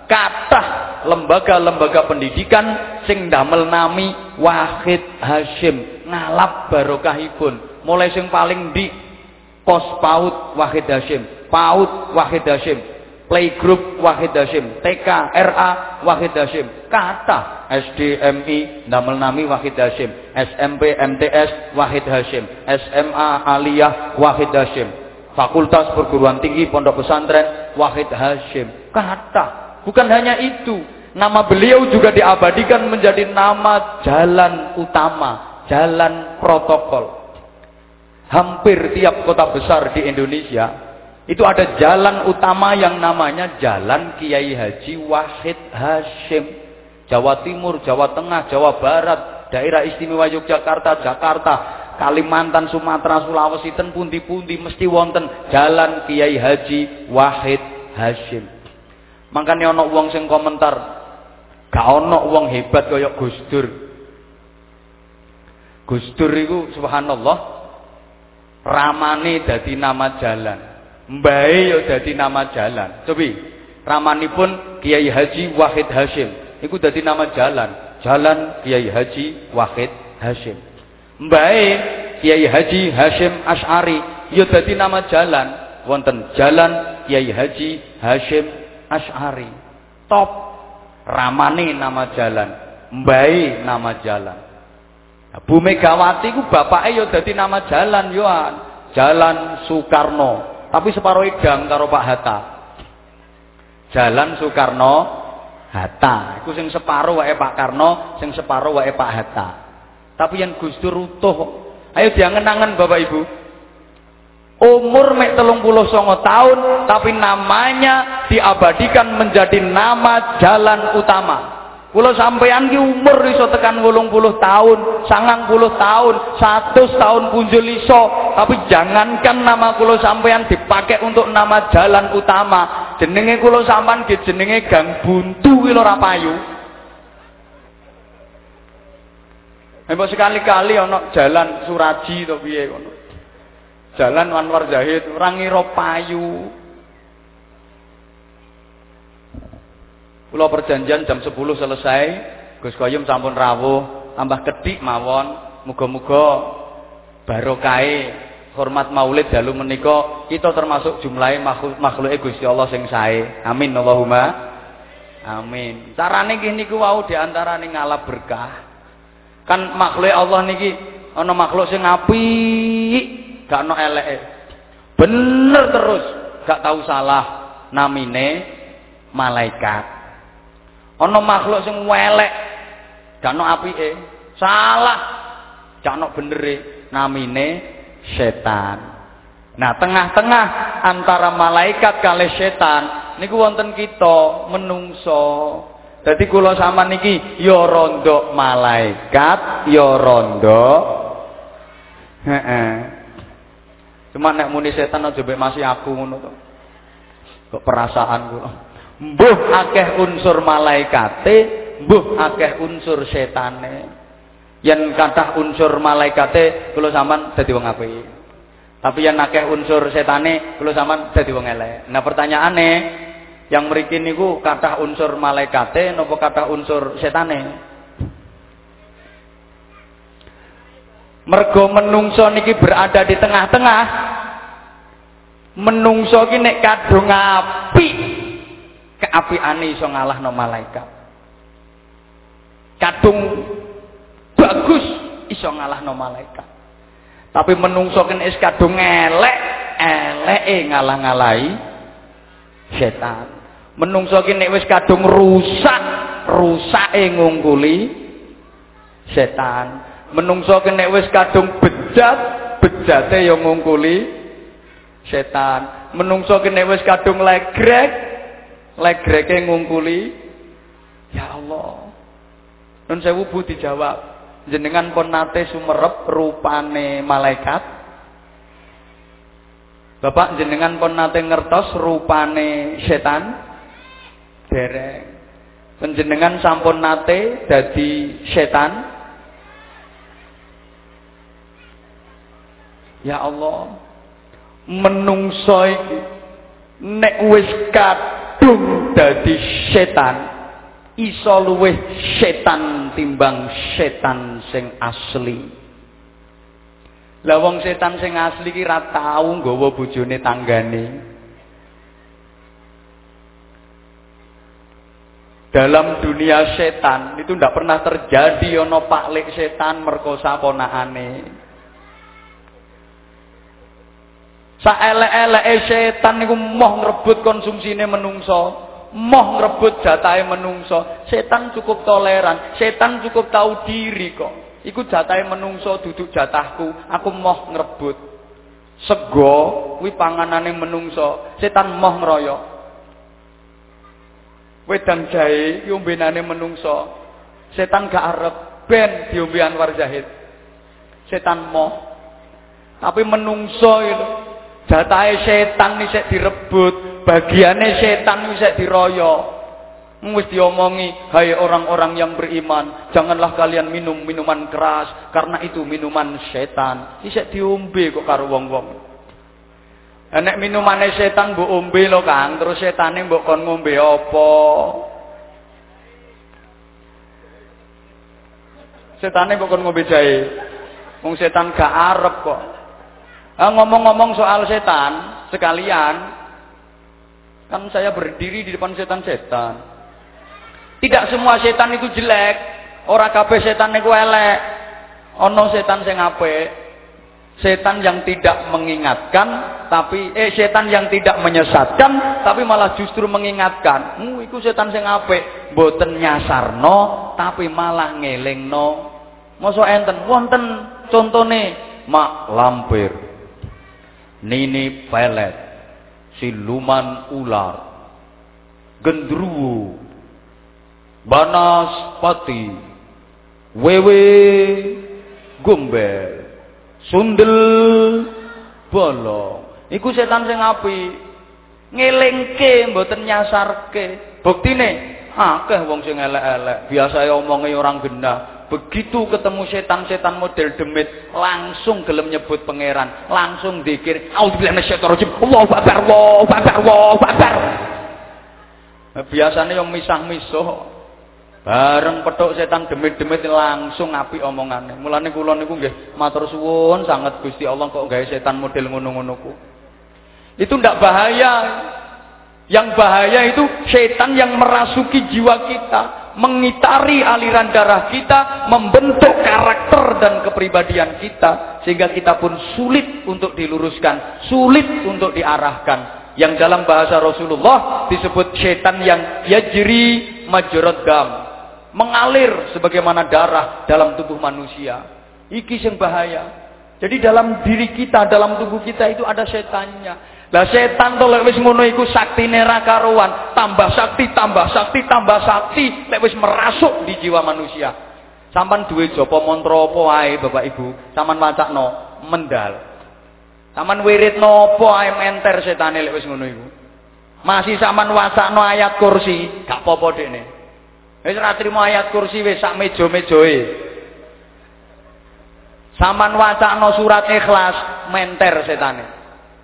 Kata lembaga-lembaga pendidikan sing damel nami Wahid Hashim ngalap barokahipun mulai sing paling di pos PAUD Wahid Hashim PAUD Wahid Hashim playgroup Wahid Hashim TK RA Wahid Hashim. Kata SDMI damel nami Wahid Hashim SMP MTS Wahid Hashim SMA Aliyah Wahid Hashim. Fakultas Perguruan Tinggi Pondok Pesantren Wahid Hashim. Kata bukan hanya itu nama beliau juga diabadikan menjadi nama jalan utama jalan protokol. Hampir tiap kota besar di Indonesia itu ada jalan utama yang namanya Jalan Kiai Haji Wahid Hashim. Jawa Timur, Jawa Tengah, Jawa Barat, daerah istimewa Yogyakarta, Jakarta, Kalimantan, Sumatera, Sulawesi, ten pundi-pundi mesti wonten jalan Kiai Haji Wahid Hashim. Makanya ana wong sing komentar, gak ana wong hebat kaya Gus Dur. Gus Dur iku subhanallah ramane dadi nama jalan. Mbae yo dadi nama jalan. Cobi, ramanipun Kiai Haji Wahid Hashim. Iku dadi nama jalan. Jalan Kiai Haji Wahid Hashim. Mbae Kiai Haji Hashim Ash'ari yo dadi nama jalan. Wonten jalan Kiai Haji Hashim Ash'ari. Top. Ramani nama jalan. Mbai nama jalan. Nah, Bu Megawati ku bapaknya yo dadi nama jalan yoan. Jalan Soekarno. Tapi separuh idang karo Pak Hatta. Jalan Soekarno Hatta. Iku sing separuh wae Pak Karno, sing separuh wae Pak Hatta. Tapi yang Gus Dur utuh. Ayo diangen-angen Bapak Ibu. Umur mek telung puluh songo tahun, tapi namanya diabadikan menjadi nama jalan utama. Kulo sampean ki umur iso tekan wolung puluh tahun, sangang puluh tahun, satu tahun punjul iso. Tapi jangankan nama kulo sampean dipakai untuk nama jalan utama. Jenenge kulo sampean ki jenenge Gang Buntu ki ora payu. Mbok sekali-kali ana jalan Suraji to piye. Jalan Anwar Zahid, orang ngira payu. Pulau perjanjian jam 10 selesai, Gus Koyum sampun rawuh, tambah kedik mawon, muga-muga barokai hormat maulid dalu menika kita termasuk jumlahe makhluk makhluke Gusti Allah sing sae. Amin Allahumma. Amin. Carane nggih niku wau diantarane ngalap berkah. Kan makhluk Allah niki ana makhluk sing apik, gak no elek bener terus gak tahu salah namine malaikat ono makhluk sing welek gak no apike salah gak no benere namine setan Nah, tengah-tengah antara malaikat kali setan niku wonten kita menungso. Dadi kula sama niki ya rondo malaikat, ya rondo heeh. Cuma nek muni setan aja masih aku ngono. Kok perasaan kula. Mbuh akeh unsur malaikate, mbuh akeh unsur setane. Yen kathah unsur malaikate kula sampean dadi wong apik. Tapi yang akeh unsur setane kula sampean dadi wong elek. Nah pertanyaane yang mriki niku kathah unsur malaikate napa kathah unsur setane? Mergo menungso niki berada di tengah-tengah. Menungso ki nek kadung api, keapiane iso ngalahno malaikat. Kadung bagus iso ngalahno malaikat. Tapi menungso kan is kadung elek, eleke ngalah-ngalahi setan. Menungso ki nek wis kadung rusak, rusake ngungkuli setan menungso kene wis kadung bejat bejate yang ngungkuli setan menungso kene wis kadung legrek legreke ngungkuli ya Allah. Nun sewu bu dijawab jenengan pun nate sumerep rupane malaikat? Bapak jenengan pun nate ngertos rupane setan? Dereng. Penjenengan sampun nate dadi setan? Ya Allah, menungso iki nek wis kadung dadi setan, iso luwih setan timbang setan sing asli. Lah wong setan sing asli ki ra tau nggawa bojone tanggane. Dalam dunia setan itu tidak pernah terjadi ono paklik setan merkosa ponakane. Saelek-eleke setan niku moh ngrebut konsumsine menungso, moh ngrebut jatahe menungso. Setan cukup toleran, setan cukup tahu diri kok. Iku jatahe menungso duduk jatahku, aku moh ngrebut. Sego kuwi panganane menungso, setan moh ngeroyok. wedang jahe iki ombenane menungso. Setan gak arep ben diombe Anwar Zahid. Setan moh. Tapi menungso itu jatahe setan isek direbut, bagiane setan isek diroyo. Wis diomongi, hai orang-orang yang beriman, janganlah kalian minum minuman keras karena itu minuman setan. Isek diombe kok karo wong-wong. Nek minumane setan mbok ombe lho Kang, terus setane mbok kon ngombe apa? Setane mbok kon ngombe jahe. Wong setan gak arep kok. Ah ngomong-ngomong soal setan, sekalian kan saya berdiri di depan setan-setan. Tidak semua setan itu jelek. Ora kabeh setan niku elek. Ana setan sing apik, Setan yang tidak mengingatkan, tapi eh setan yang tidak menyesatkan, tapi malah justru mengingatkan. Mu iku setan sing apik, mboten nyasarno, tapi malah ngelingno. Mosok enten wonten contone mak lampir. Nini pelet, siluman ular, gendruwo, banaspati, wewe, gombel sundel bolong. Iku setan sing api ngelingke mboten nyasarke. Buktine akeh wong sing elek-elek. Biasa omongi orang genah begitu ketemu setan-setan model demit langsung gelem nyebut pangeran langsung dikir Allahu akbar Allahu akbar Allahu akbar biasanya yang misah-misuh Bareng petuk setan demit-demit langsung api omongannya. Mulane kula niku nggih matur suwun sangat Gusti Allah kok gawe setan model ngono-ngono. Itu ndak bahaya. Yang bahaya itu setan yang merasuki jiwa kita, mengitari aliran darah kita, membentuk karakter dan kepribadian kita sehingga kita pun sulit untuk diluruskan, sulit untuk diarahkan. Yang dalam bahasa Rasulullah disebut setan yang yajri majrad dam, mengalir sebagaimana darah dalam tubuh manusia. Iki yang bahaya. Jadi dalam diri kita, dalam tubuh kita itu ada setannya. Lah setan to lek wis ngono iku saktine ra karuan, tambah sakti, tambah sakti, tambah sakti, lek wis merasuk di jiwa manusia. Sampan duwe japa mantra apa wae Bapak Ibu, sampan wacakno mendal. Sampan wiridno apa ae menter setane lek wis ngono iku. Masih sampan wacakno ayat kursi, gak apa-apa dekne. Wis ora trimo ayat kursi wis sak meja-mejoe. Saman wacana surat ikhlas menter setane.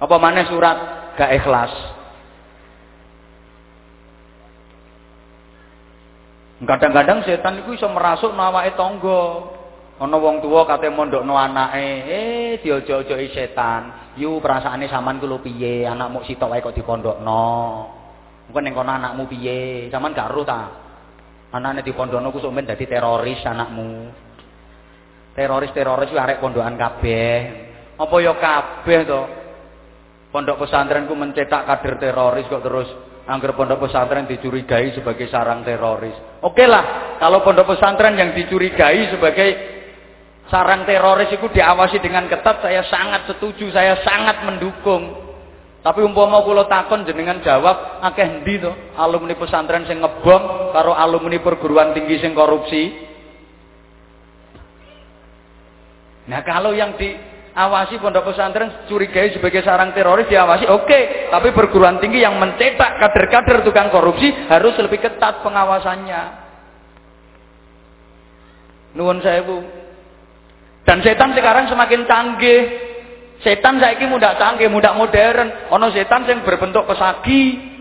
Apa maneh surat gak ikhlas. Kadang-kadang setan itu bisa merasuk nawake tangga. Ana wong tuwa kate mondokno anake, eh diojo-ojoki setan. Yu perasaane sampean ku lho piye? Anakmu sitok wae kok dipondokno. Mungkin ning kono anakmu piye? Sampean gak ro ta? Di pondono ku sok dadi teroris anakmu. Teroris-teroris arek pondokan kabeh. Apa ya kabeh to? Pondok pesantren ku mencetak kader teroris kok terus angger pondok pesantren dicurigai sebagai sarang teroris. Oke lah, kalau pondok pesantren yang dicurigai sebagai sarang teroris itu diawasi dengan ketat, saya sangat setuju, saya sangat mendukung. Tapi umpama kula takon jenengan jawab akeh endi to alumni pesantren sing ngebom karo alumni perguruan tinggi sing korupsi? Nah, kalau yang diawasi pondok pesantren curigai sebagai sarang teroris diawasi oke, okay. tapi perguruan tinggi yang mencetak kader-kader tukang korupsi harus lebih ketat pengawasannya. Nuwun saya Bu. Dan setan sekarang semakin canggih Setan saiki muda canggih, muda modern. Ono setan yang berbentuk pesagi.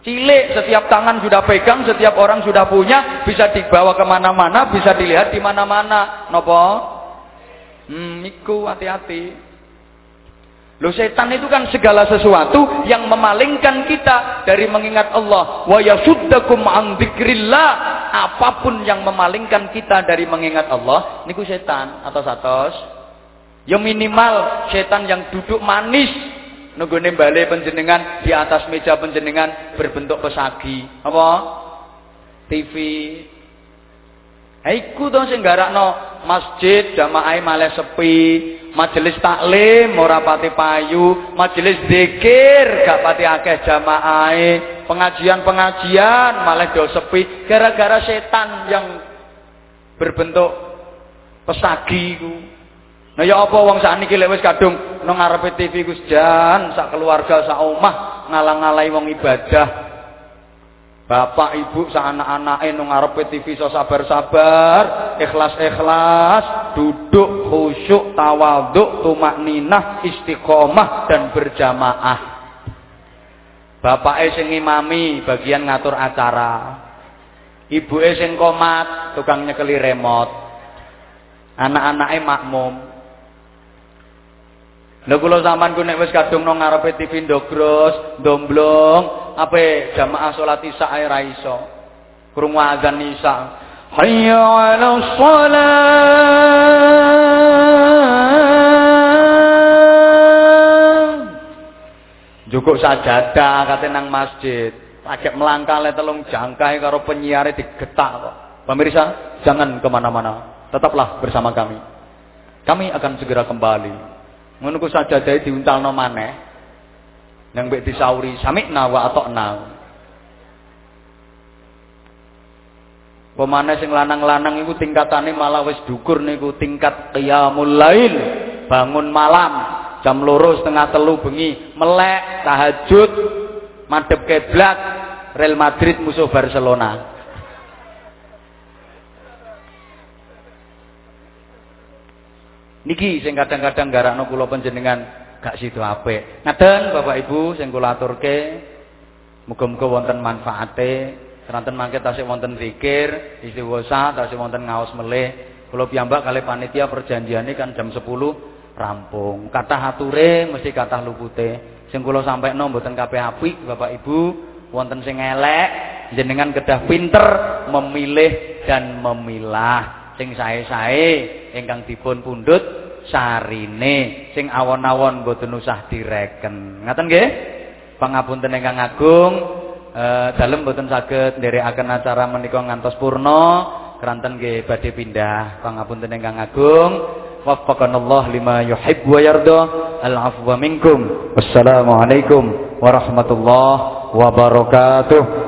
Cilik, setiap tangan sudah pegang, setiap orang sudah punya, bisa dibawa ke mana-mana, bisa dilihat di mana-mana. Nopo? Hmm, iku hati-hati. Loh setan itu kan segala sesuatu yang memalingkan kita dari mengingat Allah. Wa yasuddakum an Apa pun yang memalingkan kita dari mengingat Allah, niku setan atau satos. Ya minimal setan yang duduk manis nunggune bale penjenengan di atas meja penjenengan berbentuk pesagi. Apa? TV. Iku to sing garakno masjid jamaah malah sepi, majelis taklim ora pati payu, majelis zikir gak pati akeh jamaahe. pengajian-pengajian malah do sepi gara-gara setan yang berbentuk pesagi ku. Nah ya apa wong sakniki lek wis kadung nang ngarepe TV ku jan sak keluarga sak omah ngalang-alai wong ibadah Bapak ibu anak-anake nang ngarepe TV so sabar-sabar, ikhlas-ikhlas, duduk khusyuk, tawaduk, tumak ninah, istiqomah dan berjamaah. Bapak sing imami bagian ngatur acara. Ibu sing komat, tukang nyekeli remote. Anak-anake makmum. Lha kula sampean ku nek wis kadung nang ngarepe TV ndogros, domblong, apa jamaah salat isya ae ra iso. Krungu azan isya. Hayya 'ala shalah. Jukuk sajadah kate nang masjid. Pajak melangkah le telung jangkai karo penyiare digetak kok. Pemirsa, jangan ke mana-mana. Tetaplah bersama kami. Kami akan segera kembali. Menunggu sajadah diuntalno maneh yang mbek disauri sami'na wa atokna. Pemane sing lanang-lanang iku tingkatane malah wis dukur niku tingkat qiyamul lail, bangun malam jam loro setengah telu bengi, melek tahajud, madhep kiblat, Real Madrid musuh Barcelona. Niki sing kadang-kadang garakno kula panjenengan gak sido apik. Ngaten Bapak Ibu sing kula aturke muga-muga wonten manfaate. Seranten mangke tasih wonten zikir, istighosah, tasih wonten ngaos melih. Kula piyambak kali panitia perjanjiane kan jam 10 rampung. Kata ature mesti kata lupute. Sing kula sampekno mboten kabeh apik Bapak Ibu, wonten sing elek, jenengan kedah pinter memilih dan memilah. Sing sae-sae ingkang dipun pundhut sarine sing awon-awon mboten usah direken. Ngaten nggih? Pangapunten ingkang agung, eh dalem mboten saged nderekaken acara menika ngantos purna, keranten nggih badhe pindah. Pangapunten ingkang agung. Waffaqanallah lima yuhibbu wa yarda. Al-afwa minkum. Wassalamualaikum warahmatullahi wabarakatuh.